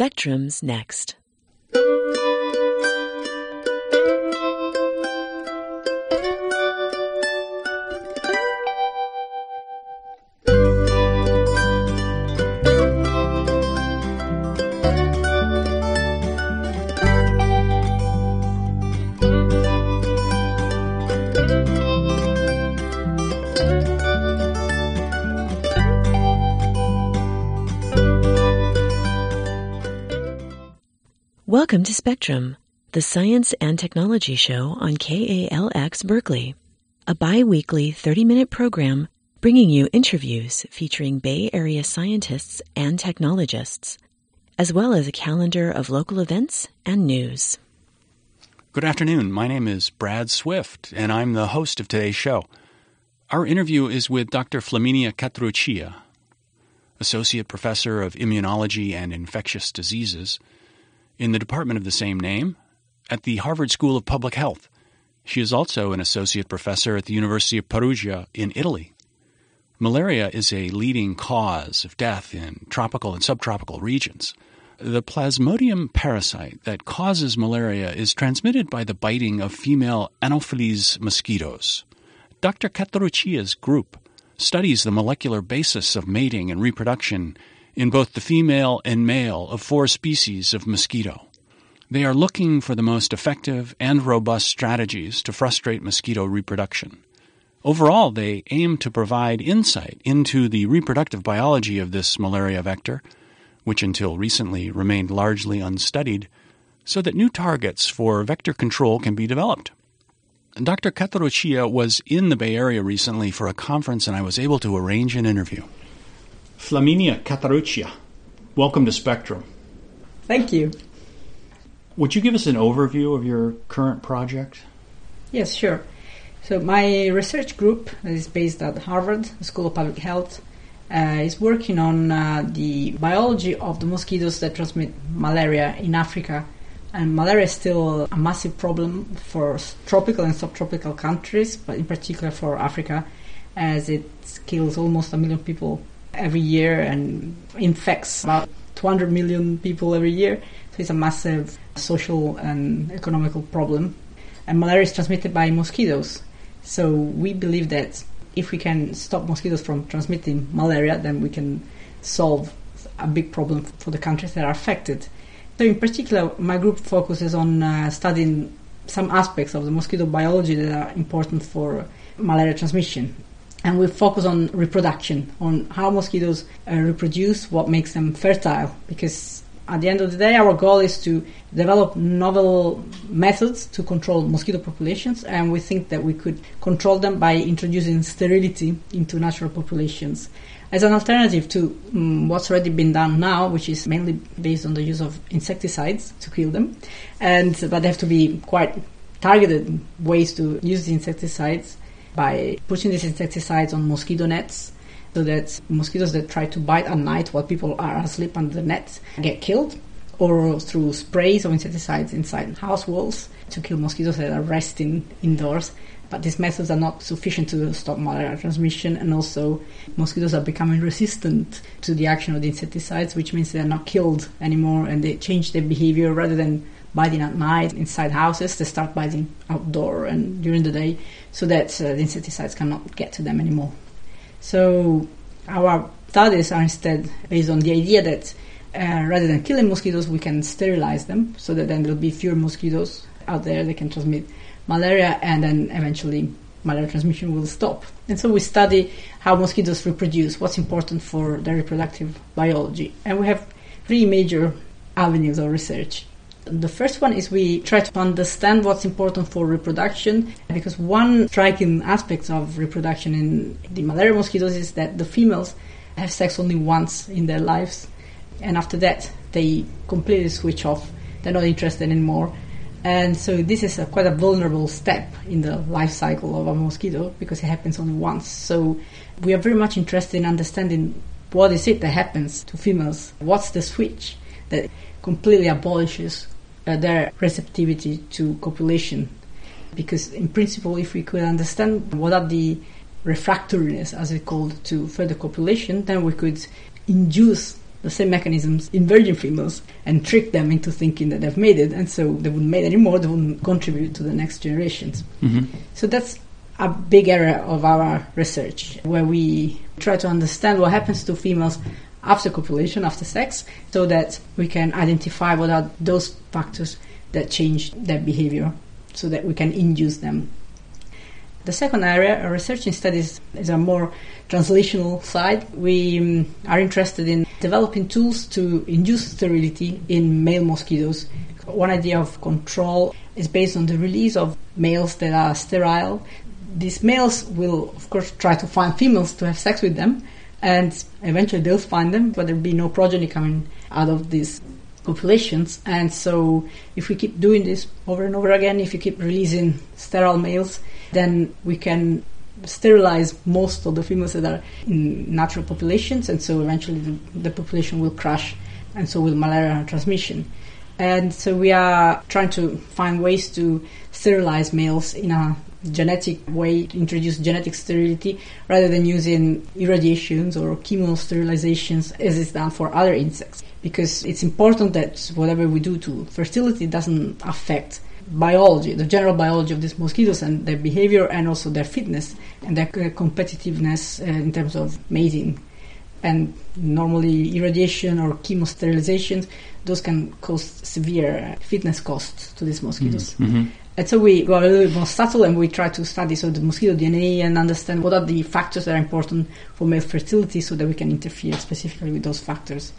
Spectrum's next. Welcome to Spectrum, the science and technology show on KALX Berkeley, a bi-weekly 30-minute program bringing you interviews featuring Bay Area scientists and technologists, as well as a calendar of local events and news. Good afternoon. My name is Brad Swift, and I'm the host of today's show. Our interview is with Dr. Flaminia Catteruccia, Associate Professor of Immunology and Infectious Diseases in the department of the same name at the Harvard School of Public Health. She is also an associate professor at the University of Perugia in Italy. Malaria is a leading cause of death in tropical and subtropical regions. The plasmodium parasite that causes malaria is transmitted by the biting of female Anopheles mosquitoes. Dr. Catteruccia's group studies the molecular basis of mating and reproduction in both the female and male of four species of mosquito. They are looking for the most effective and robust strategies to frustrate mosquito reproduction. Overall, they aim to provide insight into the reproductive biology of this malaria vector, which until recently remained largely unstudied, so that new targets for vector control can be developed. Dr. Catteruccia was in the Bay Area recently for a conference, and I was able to arrange an interview. Flaminia Catteruccia, welcome to Spectrum. Thank you. Would you give us an overview of your current project? Yes, sure. So, my research group that is based at Harvard School of Public Health uh, is working on uh, the biology of the mosquitoes that transmit malaria in Africa. And malaria is still a massive problem for tropical and subtropical countries, but in particular for Africa, as it kills almost a million people every year and infects about 200 million people every year. So it's a massive social and economical problem. And malaria is transmitted by mosquitoes. So we believe that if we can stop mosquitoes from transmitting malaria, then we can solve a big problem for the countries that are affected. So, in particular, my group focuses on uh, studying some aspects of the mosquito biology that are important for malaria transmission and we focus on reproduction, on how mosquitoes uh, reproduce, what makes them fertile. Because at the end of the day, our goal is to develop novel methods to control mosquito populations, and we think that we could control them by introducing sterility into natural populations. As an alternative to um, what's already been done now, which is mainly based on the use of insecticides to kill them, and but they have to be quite targeted ways to use the insecticides by putting these insecticides on mosquito nets so that mosquitoes that try to bite at night while people are asleep under the net get killed or through sprays of insecticides inside house walls to kill mosquitoes that are resting indoors. But these methods are not sufficient to stop malaria transmission, and also mosquitoes are becoming resistant to the action of the insecticides, which means they are not killed anymore and they change their behavior rather than biting at night inside houses. They start biting outdoor and during the day so that uh, the insecticides cannot get to them anymore. So our studies are instead based on the idea that uh, rather than killing mosquitoes, we can sterilize them so that then there'll be fewer mosquitoes out there that can transmit malaria and then eventually malaria transmission will stop. And so we study how mosquitoes reproduce, what's important for their reproductive biology. And we have three major avenues of research. The first one is we try to understand what's important for reproduction because one striking aspect of reproduction in the malaria mosquitoes is that the females have sex only once in their lives and after that they completely switch off. They're not interested anymore. And so this is a, quite a vulnerable step in the life cycle of a mosquito because it happens only once. So we are very much interested in understanding what is it that happens to females. What's the switch that completely abolishes uh, their receptivity to copulation. Because, in principle, if we could understand what are the refractoriness, as we called, to further copulation, then we could induce the same mechanisms in virgin females and trick them into thinking that they've made it, and so they wouldn't mate anymore, they wouldn't contribute to the next generations. Mm-hmm. So that's a big area of our research, where we try to understand what happens to females after copulation, after sex, so that we can identify what are those factors that change their behavior, so that we can induce them. The second area, research in studies, is a more translational side. We um, are interested in developing tools to induce sterility in male mosquitoes. One idea of control is based on the release of males that are sterile. These males will, of course, try to find females to have sex with them, and eventually they'll find them, but there'll be no progeny coming out of these populations. And so, if we keep doing this over and over again, if you keep releasing sterile males, then we can sterilize most of the females that are in natural populations, and so eventually the, the population will crash, and so will malaria transmission. And so we are trying to find ways to sterilize males in a genetic way, to introduce genetic sterility rather than using irradiations or chemosterilizations as is done for other insects. Because it's important that whatever we do to fertility doesn't affect biology, the general biology of these mosquitoes and their behavior and also their fitness and their competitiveness uh, in terms of mating. And normally irradiation or chemosterilisation, those can cause severe fitness costs to these mosquitoes. Mm-hmm. And so we go a little bit more subtle and we try to study so the mosquito DNA and understand what are the factors that are important for male fertility so that we can interfere specifically with those factors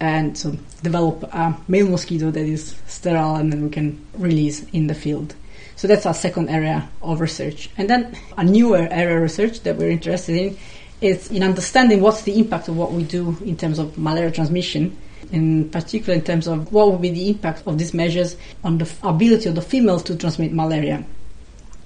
and so develop a male mosquito that is sterile and then we can release in the field. So that's our second area of research. And then a newer area of research that we're interested in is in understanding what's the impact of what we do in terms of malaria transmission, in particular in terms of what will be the impact of these measures on the ability of the females to transmit malaria.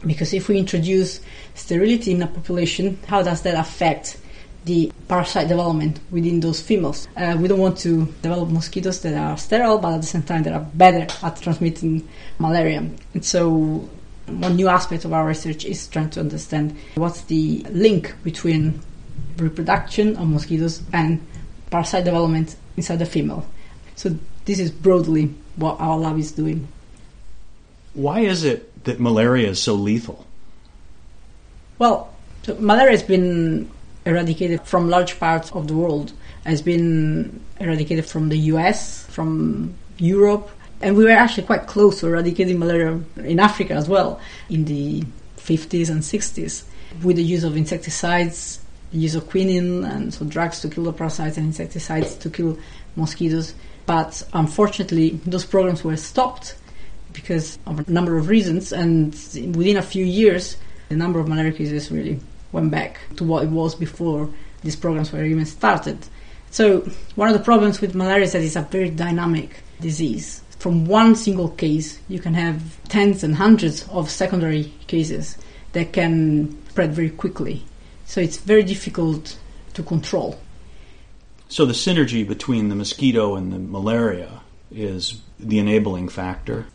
Because if we introduce sterility in a population, how does that affect the parasite development within those females. Uh, we don't want to develop mosquitoes that are sterile, but at the same time that are better at transmitting malaria. And so, one new aspect of our research is trying to understand what's the link between reproduction of mosquitoes and parasite development inside the female. So, this is broadly what our lab is doing. Why is it that malaria is so lethal? Well, so malaria has been eradicated from large parts of the world, has been eradicated from the US, from Europe, and we were actually quite close to eradicating malaria in Africa as well in the 50s and 60s with the use of insecticides, use of quinine, and so drugs to kill the parasites and insecticides to kill mosquitoes. But unfortunately, those programs were stopped because of a number of reasons, and within a few years, the number of malaria cases really went back to what it was before these programs were even started. So, one of the problems with malaria is that it's a very dynamic disease. From one single case, you can have tens and hundreds of secondary cases that can spread very quickly. So, it's very difficult to control. So, the synergy between the mosquito and the malaria is the enabling factor.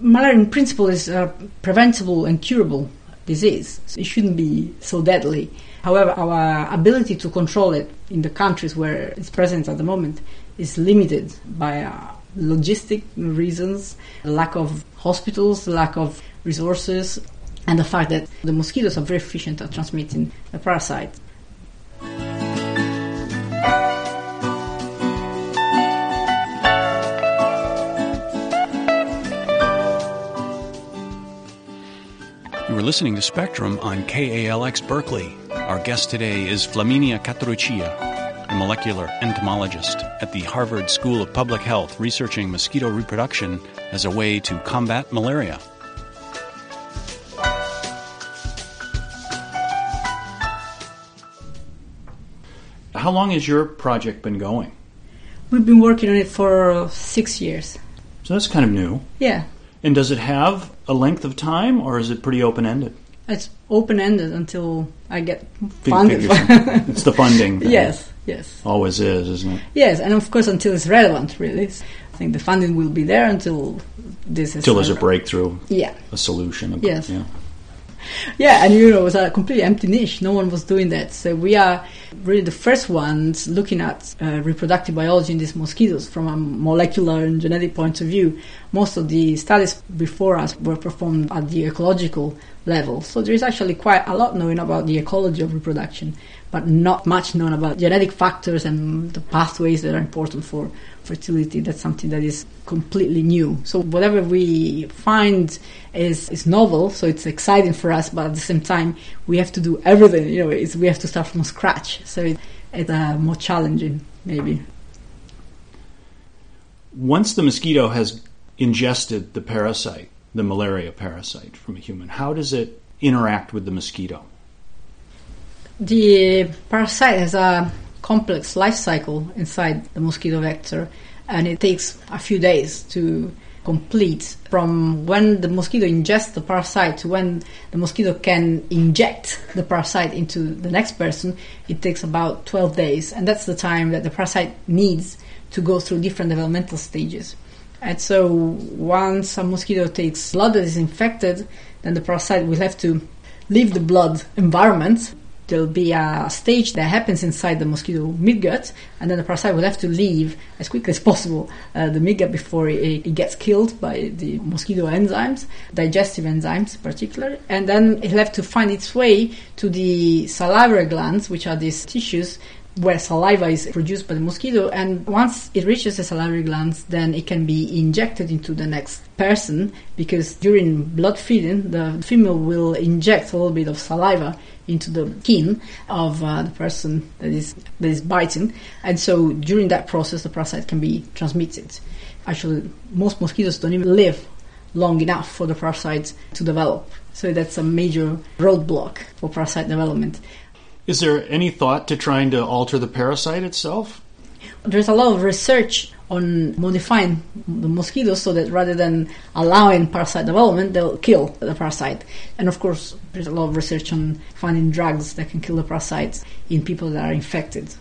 Malaria, in principle, is a preventable and curable disease. So it shouldn't be so deadly. However, our ability to control it in the countries where it's present at the moment is limited by uh, logistic reasons, lack of hospitals, lack of resources, and the fact that the mosquitoes are very efficient at transmitting the parasite. You are listening to Spectrum on KALX Berkeley. Our guest today is Flaminia Catteruccia, a molecular entomologist at the Harvard School of Public Health, researching mosquito reproduction as a way to combat malaria. How long has your project been going? We've been working on it for six years. So that's kind of new. Yeah, And does it have a length of time, or is it pretty open ended? it's open ended until I get funded. it's the funding. thing. yes, yes, Always is, isn't it? yes, and of course until it's relevant. Really, I think the funding will be there until this is Until there's a breakthrough, Yeah. a solution. Yes. Yeah. yeah, and you know, it was a completely empty niche. No one was doing that. So we are really the first ones looking at uh, reproductive biology in these mosquitoes from a molecular and genetic point of view. Most of the studies before us were performed at the ecological level. So there is actually quite a lot known about the ecology of reproduction, but not much known about genetic factors and the pathways that are important for fertility. That's something that is completely new. So whatever we find is is novel, so it's exciting for us, but at the same time we have to do everything. You know, we have to start from scratch. So it, it's uh, more challenging, maybe. Once the mosquito has ingested the parasite, the malaria parasite from a human, how does it interact with the mosquito? The parasite has a complex life cycle inside the mosquito vector, and it takes a few days to complete from when the mosquito ingests the parasite to when the mosquito can inject the parasite into the next person it takes about 12 days and that's the time that the parasite needs to go through different developmental stages. And so once a mosquito takes blood that is infected then the parasite will have to leave the blood environment there'll be a stage that happens inside the mosquito midgut, and then the parasite will have to leave as quickly as possible uh, the midgut before it, it, gets killed by the mosquito enzymes, digestive enzymes particularly, and then it'll have to find its way to the salivary glands, which are these tissues where saliva is produced by the mosquito and once it reaches the salivary glands then it can be injected into the next person because during blood feeding the female will inject a little bit of saliva into the skin of uh, the person that is that is biting. And so during that process the parasite can be transmitted. Actually most mosquitoes don't even live long enough for the parasite to develop. So that's a major roadblock for parasite development. Is there any thought to trying to alter the parasite itself? There's a lot of research on modifying the mosquitoes so that rather than allowing parasite development, they'll kill the parasite. And of course, there's a lot of research on finding drugs that can kill the parasites in people that are infected.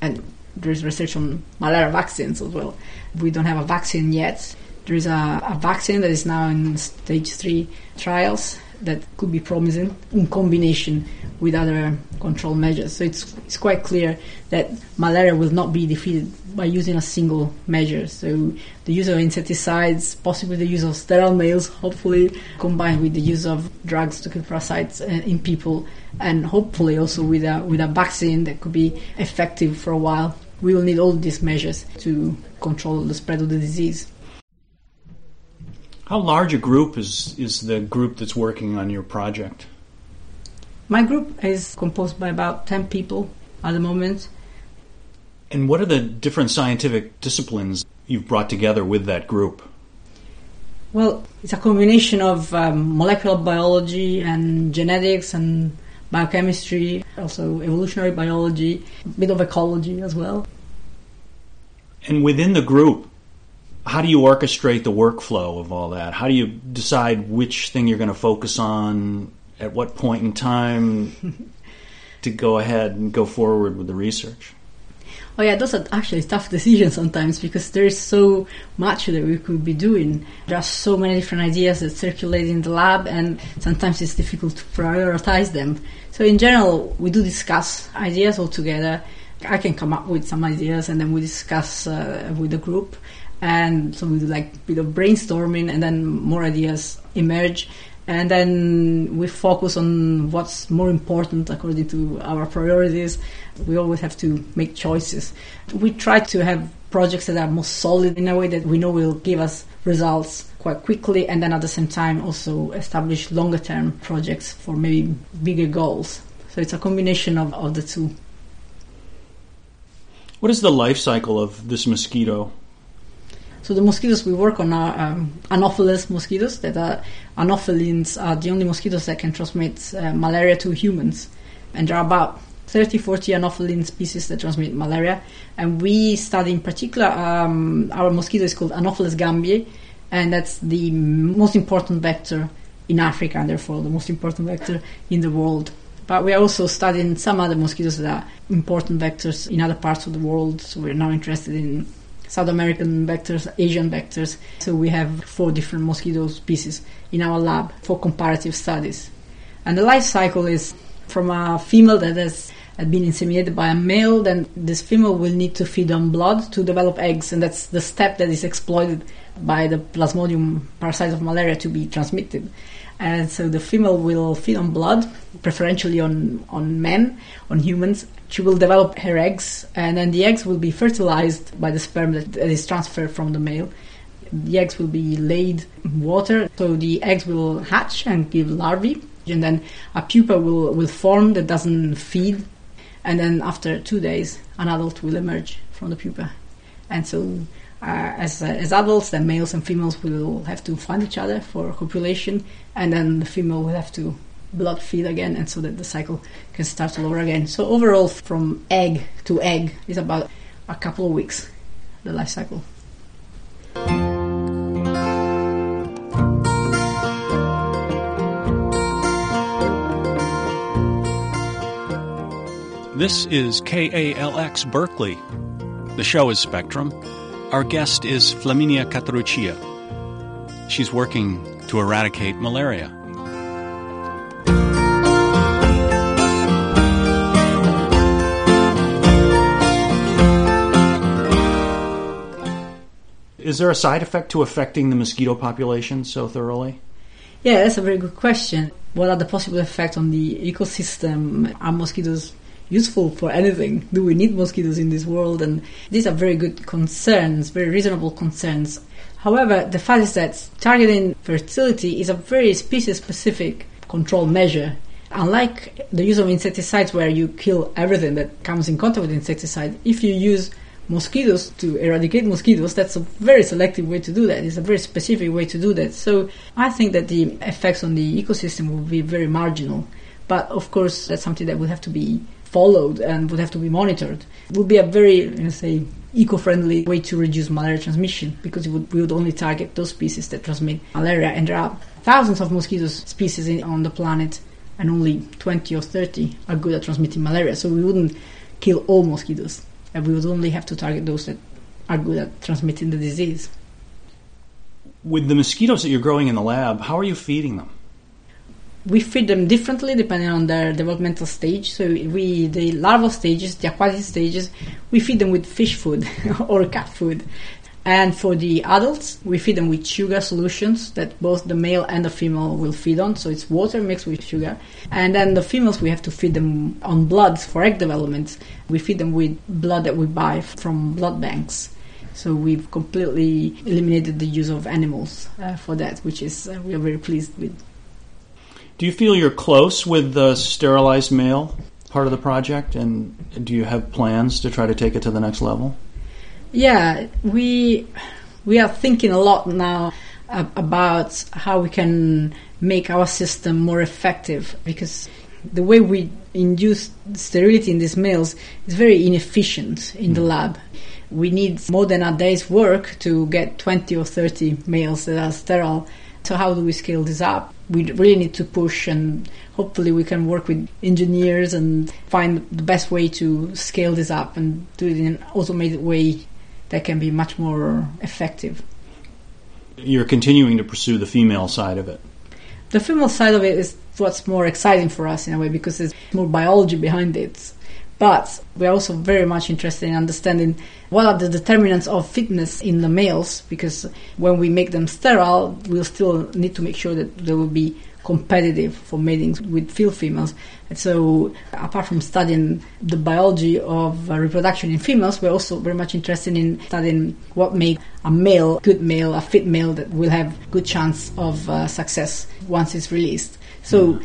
And there's research on malaria vaccines as well. We don't have a vaccine yet. There is a, a vaccine that is now in stage three trials that could be promising in combination with other control measures. So it's, it's quite clear that malaria will not be defeated by using a single measure. So the use of insecticides, possibly the use of sterile males, hopefully combined with the use of drugs to kill parasites uh, in people, and hopefully also with a, with a vaccine that could be effective for a while. We will need all these measures to control the spread of the disease. How large a group is, is the group that's working on your project? My group is composed by about 10 people at the moment. And what are the different scientific disciplines you've brought together with that group? Well, it's a combination of um, molecular biology and genetics and biochemistry, also evolutionary biology, a bit of ecology as well. And within the group, how do you orchestrate the workflow of all that? How do you decide which thing you're going to focus on at what point in time to go ahead and go forward with the research? Oh yeah, those are actually tough decisions sometimes because there is so much that we could be doing. There are so many different ideas that circulate in the lab, and sometimes it's difficult to prioritize them. So in general, we do discuss ideas all together. I can come up with some ideas, and then we discuss uh, with the group and so we do like a bit of brainstorming and then more ideas emerge. And then we focus on what's more important according to our priorities. We always have to make choices. We try to have projects that are more solid in a way that we know will give us results quite quickly and then at the same time also establish longer term projects for maybe bigger goals. So it's a combination of, of the two. What is the life cycle of this mosquito so the mosquitoes we work on are um, Anopheles mosquitoes. That are Anophelines are the only mosquitoes that can transmit uh, malaria to humans, and there are about 30, 40 Anopheline species that transmit malaria. And we study in particular um, our mosquito is called Anopheles gambiae, and that's the most important vector in Africa, and therefore the most important vector in the world. But we are also studying some other mosquitoes that are important vectors in other parts of the world. So we're now interested in South American vectors, Asian vectors. So we have four different mosquito species in our lab for comparative studies. And the life cycle is from a female that has been inseminated by a male, then this female will need to feed on blood to develop eggs, and that's the step that is exploited by the Plasmodium parasite of malaria to be transmitted. And so the female will feed on blood, preferentially on, on men, on humans. She will develop her eggs, and then the eggs will be fertilized by the sperm that is transferred from the male. The eggs will be laid in water, so the eggs will hatch and give larvae, and then a pupa will, will form that doesn't feed, and then after two days, an adult will emerge from the pupa. And so uh, as, uh, as adults, then males and females will have to find each other for copulation, and then the female will have to blood feed again, and so that the cycle can start all over again. So overall, from egg to egg is about a couple of weeks, the life cycle. This is KALX Berkeley. The show is Spectrum. Our guest is Flaminia Catteruccia. She's working to eradicate malaria. Is there a side effect to affecting the mosquito population so thoroughly? Yeah, that's a very good question. What are the possible effects on the ecosystem? Are mosquitoes useful for anything? Do we need mosquitoes in this world? And these are very good concerns, very reasonable concerns. However, the fact is that targeting fertility is a very species specific control measure. Unlike the use of insecticides where you kill everything that comes in contact with insecticide, if you use mosquitoes to eradicate mosquitoes, that's a very selective way to do that. It's a very specific way to do that. So I think that the effects on the ecosystem will be very marginal. But of course, that's something that will have to be followed and would have to be monitored. It would be a very, let's say, eco-friendly way to reduce malaria transmission because would, we would only target those species that transmit malaria, and there are thousands of mosquito species in, on the planet, and only 20 or 30 are good at transmitting malaria. So we wouldn't kill all mosquitoes, and we would only have to target those that are good at transmitting the disease. With the mosquitoes that you're growing in the lab, how are you feeding them? We feed them differently depending on their developmental stage. So we the larval stages, the aquatic stages, we feed them with fish food or cat food. And for the adults, we feed them with sugar solutions that both the male and the female will feed on. So it's water mixed with sugar. And then the females, we have to feed them on blood for egg development. We feed them with blood that we buy from blood banks. So we've completely eliminated the use of animals uh, for that, which is uh, we are very pleased with. Do you feel you're close with the sterilized male part of the project, and do you have plans to try to take it to the next level? Yeah, we we are thinking a lot now about how we can make our system more effective because the way we induce sterility in these males is very inefficient in the hmm. lab. We need more than a day's work to get 20 or 30 males that are sterile. So, how do we scale this up? we really need to push and hopefully we can work with engineers and find the best way to scale this up and do it in an automated way that can be much more effective. You're continuing to pursue the female side of it. The female side of it is what's more exciting for us in a way because there's more biology behind it. But we're also very much interested in understanding what are the determinants of fitness in the males, because when we make them sterile, we'll still need to make sure that they will be competitive for mating with field females. And so, apart from studying the biology of uh, reproduction in females, we're also very much interested in studying what makes a male, good male, a fit male that will have good chance of uh, success once it's released. So,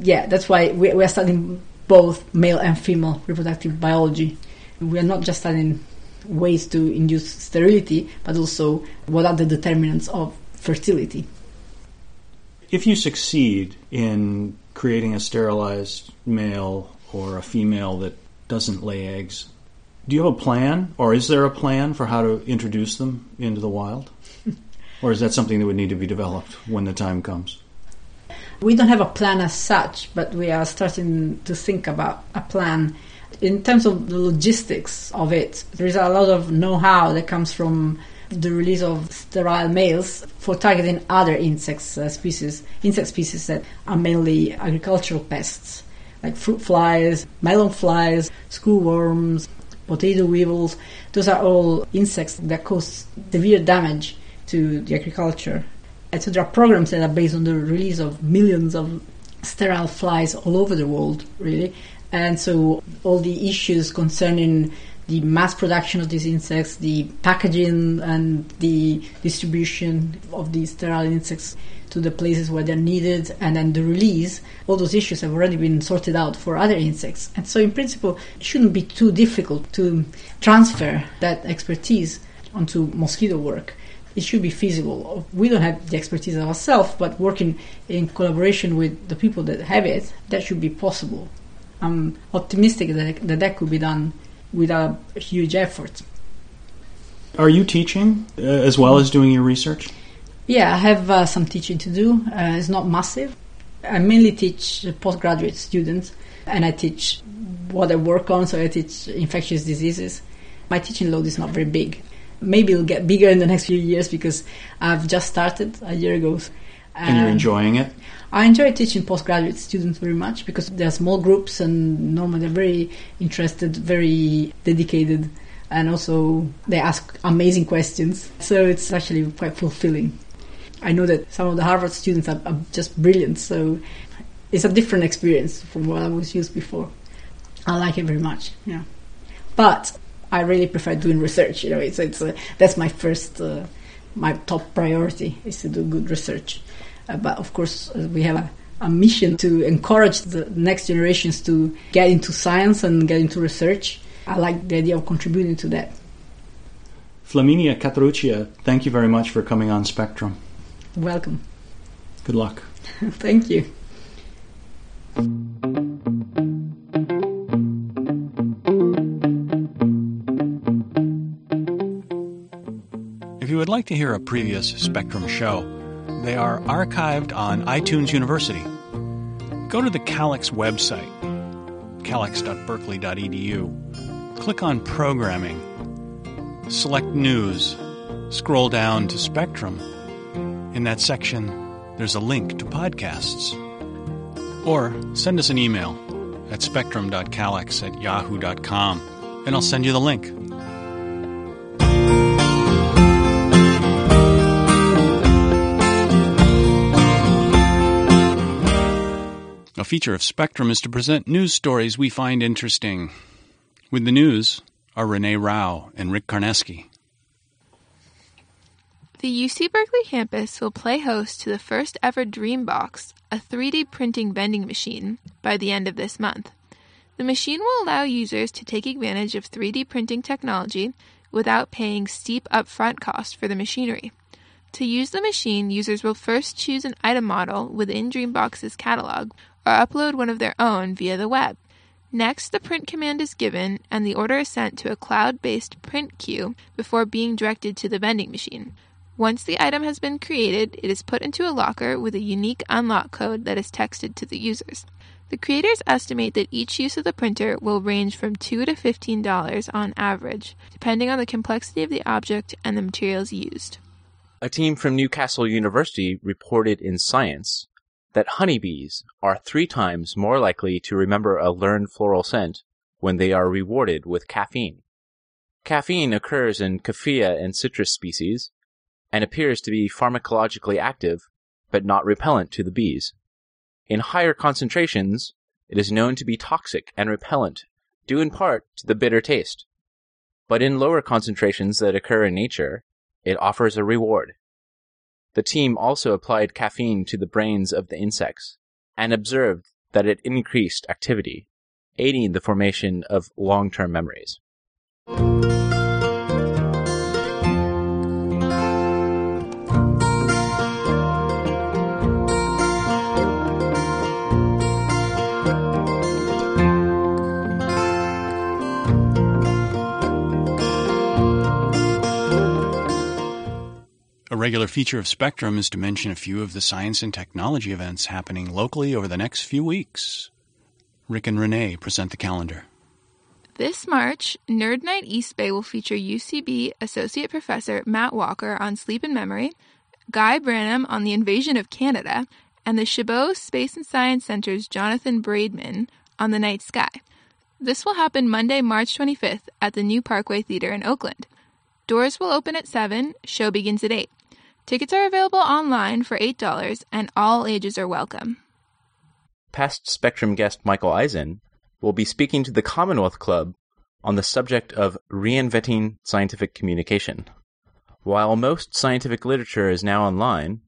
yeah, that's why we, we are studying both male and female reproductive biology. We are not just studying ways to induce sterility, but also what are the determinants of fertility. If you succeed in creating a sterilized male or a female that doesn't lay eggs, do you have a plan, or is there a plan for how to introduce them into the wild? or is that something that would need to be developed when the time comes? We don't have a plan as such, but we are starting to think about a plan. In terms of the logistics of it, there is a lot of know how that comes from the release of sterile males for targeting other insects uh, species, insect species that are mainly agricultural pests, like fruit flies, melon flies, screwworms, potato weevils. Those are all insects that cause severe damage to the agriculture. Are programs that are based on the release of millions of sterile flies all over the world, really. And so all the issues concerning the mass production of these insects, the packaging and the distribution of these sterile insects to the places where they're needed, and then the release, all those issues have already been sorted out for other insects. And so, in principle, it shouldn't be too difficult to transfer that expertise onto mosquito work. It should be feasible. We don't have the expertise ourselves, but working in collaboration with the people that have it, that should be possible. I'm optimistic that that, that could be done without huge effort. Are you teaching uh, as well as doing your research? Yeah, I have uh, some teaching to do. Uh, it's not massive. I mainly teach postgraduate students, and I teach what I work on. So I teach infectious diseases. My teaching load is not very big. Maybe it'll get bigger in the next few years because I've just started a year ago. And you're enjoying it? I enjoy teaching postgraduate students very much because they're small groups and normally they're very interested, very dedicated, and also they ask amazing questions. So it's actually quite fulfilling. I know that some of the Harvard students are, are just brilliant, so it's a different experience from what I was used before. I like it very much, yeah. But I really prefer doing research. You know, it's it's uh, that's my first, uh, my top priority is to do good research. Uh, but of course, uh, we have a, a, mission to encourage the next generations to get into science and get into research. I like the idea of contributing to that. Flaminia Catteruccia, thank you very much for coming on Spectrum. Welcome. Good luck. thank you. Like to hear a previous Spectrum show, they are archived on iTunes University. Go to the KALX website, kalx.berkeley.edu. Click on Programming. Select News. Scroll down to Spectrum. In that section, there's a link to podcasts. Or send us an email at spectrum.kalx at yahoo.com, and I'll send you the link. Feature of Spectrum is to present news stories we find interesting. With the news are Renee Rao and Rick Karneski. The UC Berkeley campus will play host to the first ever Dreambox, a 3D printing vending machine, by the end of this month. The machine will allow users to take advantage of 3D printing technology without paying steep upfront costs for the machinery. To use the machine, users will first choose an item model within Dreambox's catalog or upload one of their own via the web. Next, the print command is given and the order is sent to a cloud based print queue before being directed to the vending machine. Once the item has been created, it is put into a locker with a unique unlock code that is texted to the users. The creators estimate that each use of the printer will range from 2 to $15 on average, depending on the complexity of the object and the materials used. A team from Newcastle University reported in Science that honeybees are three times more likely to remember a learned floral scent when they are rewarded with caffeine. Caffeine occurs in Coffea and citrus species and appears to be pharmacologically active but not repellent to the bees. In higher concentrations, it is known to be toxic and repellent, due in part to the bitter taste. But in lower concentrations that occur in nature, it offers a reward. The team also applied caffeine to the brains of the insects and observed that it increased activity, aiding the formation of long term memories. Regular feature of Spectrum is to mention a few of the science and technology events happening locally over the next few weeks. Rick and Renee present the calendar. This March, Nerd Night East Bay will feature UCB Associate Professor Matt Walker on sleep and memory, Guy Branum on the invasion of Canada, and the Chabot Space and Science Center's Jonathan Braidman on the night sky. This will happen Monday, March 25th at the New Parkway Theater in Oakland. Doors will open at 7, show begins at 8. Tickets are available online for $8 and all ages are welcome. Past Spectrum guest Michael Eisen will be speaking to the Commonwealth Club on the subject of reinventing scientific communication. While most scientific literature is now online,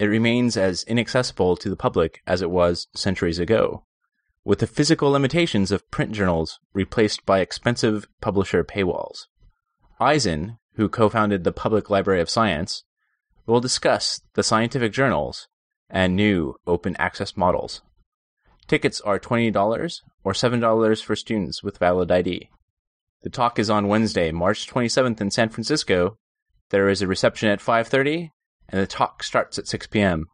it remains as inaccessible to the public as it was centuries ago, with the physical limitations of print journals replaced by expensive publisher paywalls. Eisen, who co-founded the Public Library of Science, will discuss the scientific journals and new open access models. Tickets are $20 or $7 for students with valid ID. The talk is on Wednesday, March 27th in San Francisco. There is a reception at 5:30 and the talk starts at 6 p.m.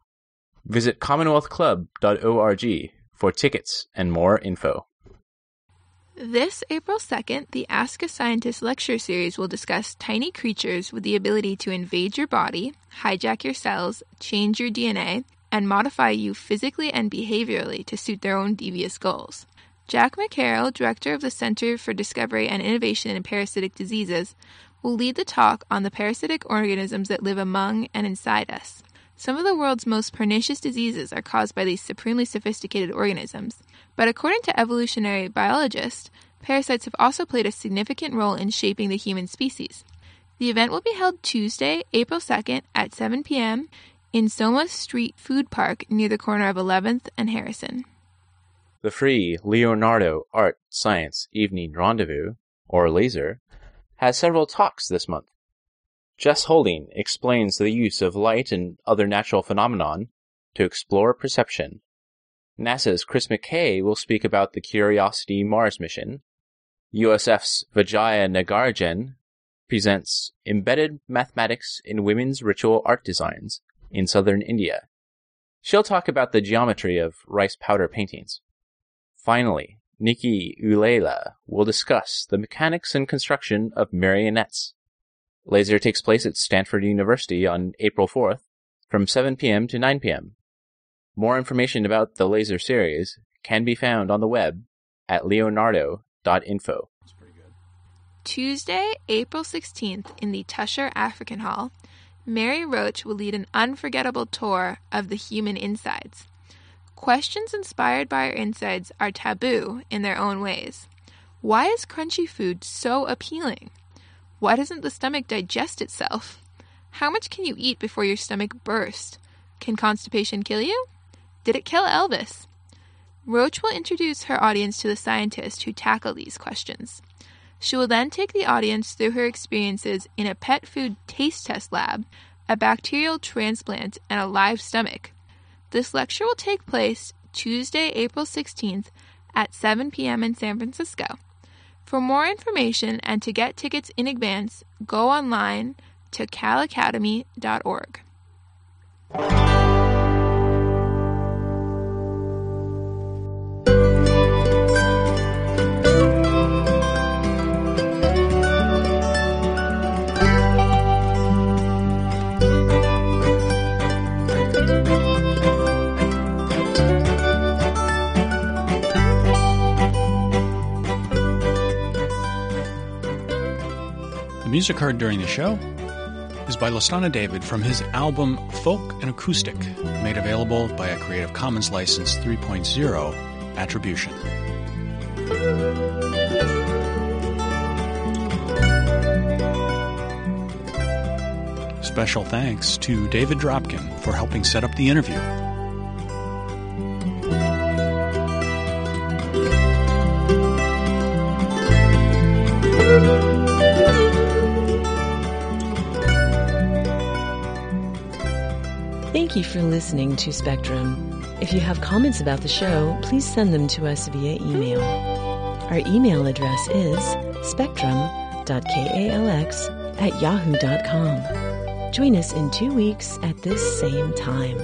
Visit commonwealthclub.org for tickets and more info. This April 2nd, the Ask a Scientist lecture series will discuss tiny creatures with the ability to invade your body, hijack your cells, change your DNA, and modify you physically and behaviorally to suit their own devious goals. Jack McKerrow, director of the Center for Discovery and Innovation in Parasitic Diseases, will lead the talk on the parasitic organisms that live among and inside us. Some of the world's most pernicious diseases are caused by these supremely sophisticated organisms, but according to evolutionary biologists, parasites have also played a significant role in shaping the human species. The event will be held Tuesday, April 2nd at 7 p.m. in Soma Street Food Park near the corner of 11th and Harrison. The free Leonardo Art Science Evening Rendezvous, or LASER, has several talks this month. Jess Holding explains the use of light and other natural phenomenon to explore perception NASA's Chris McKay will speak about the Curiosity Mars mission. USF's Vijaya Nagarajan presents Embedded Mathematics in Women's Ritual Art Designs in Southern India. She'll talk about the geometry of rice powder paintings. Finally, Nikki Ulela will discuss the mechanics and construction of marionettes. Laser takes place at Stanford University on April 4th from 7 p.m. to 9 p.m. More information about the laser series can be found on the web at leonardo.info. Tuesday, April 16th, in the Tusher African Hall, Mary Roach will lead an unforgettable tour of the human insides. Questions inspired by our insides are taboo in their own ways. Why is crunchy food so appealing? Why doesn't the stomach digest itself? How much can you eat before your stomach bursts? Can constipation kill you? Did it kill Elvis? Roach will introduce her audience to the scientists who tackle these questions. She will then take the audience through her experiences in a pet food taste test lab, a bacterial transplant, and a live stomach. This lecture will take place Tuesday, April 16th at 7 p.m. in San Francisco. For more information and to get tickets in advance, go online to calacademy.org. music heard during the show is by Lastana David from his album Folk and Acoustic, made available by a Creative Commons License 3.0 attribution. Special thanks to David Dropkin for helping set up the interview. Thank you for listening to Spectrum. If you have comments about the show, please send them to us via email. Our email address is spectrum.kalx at yahoo.com. Join us in two weeks at this same time.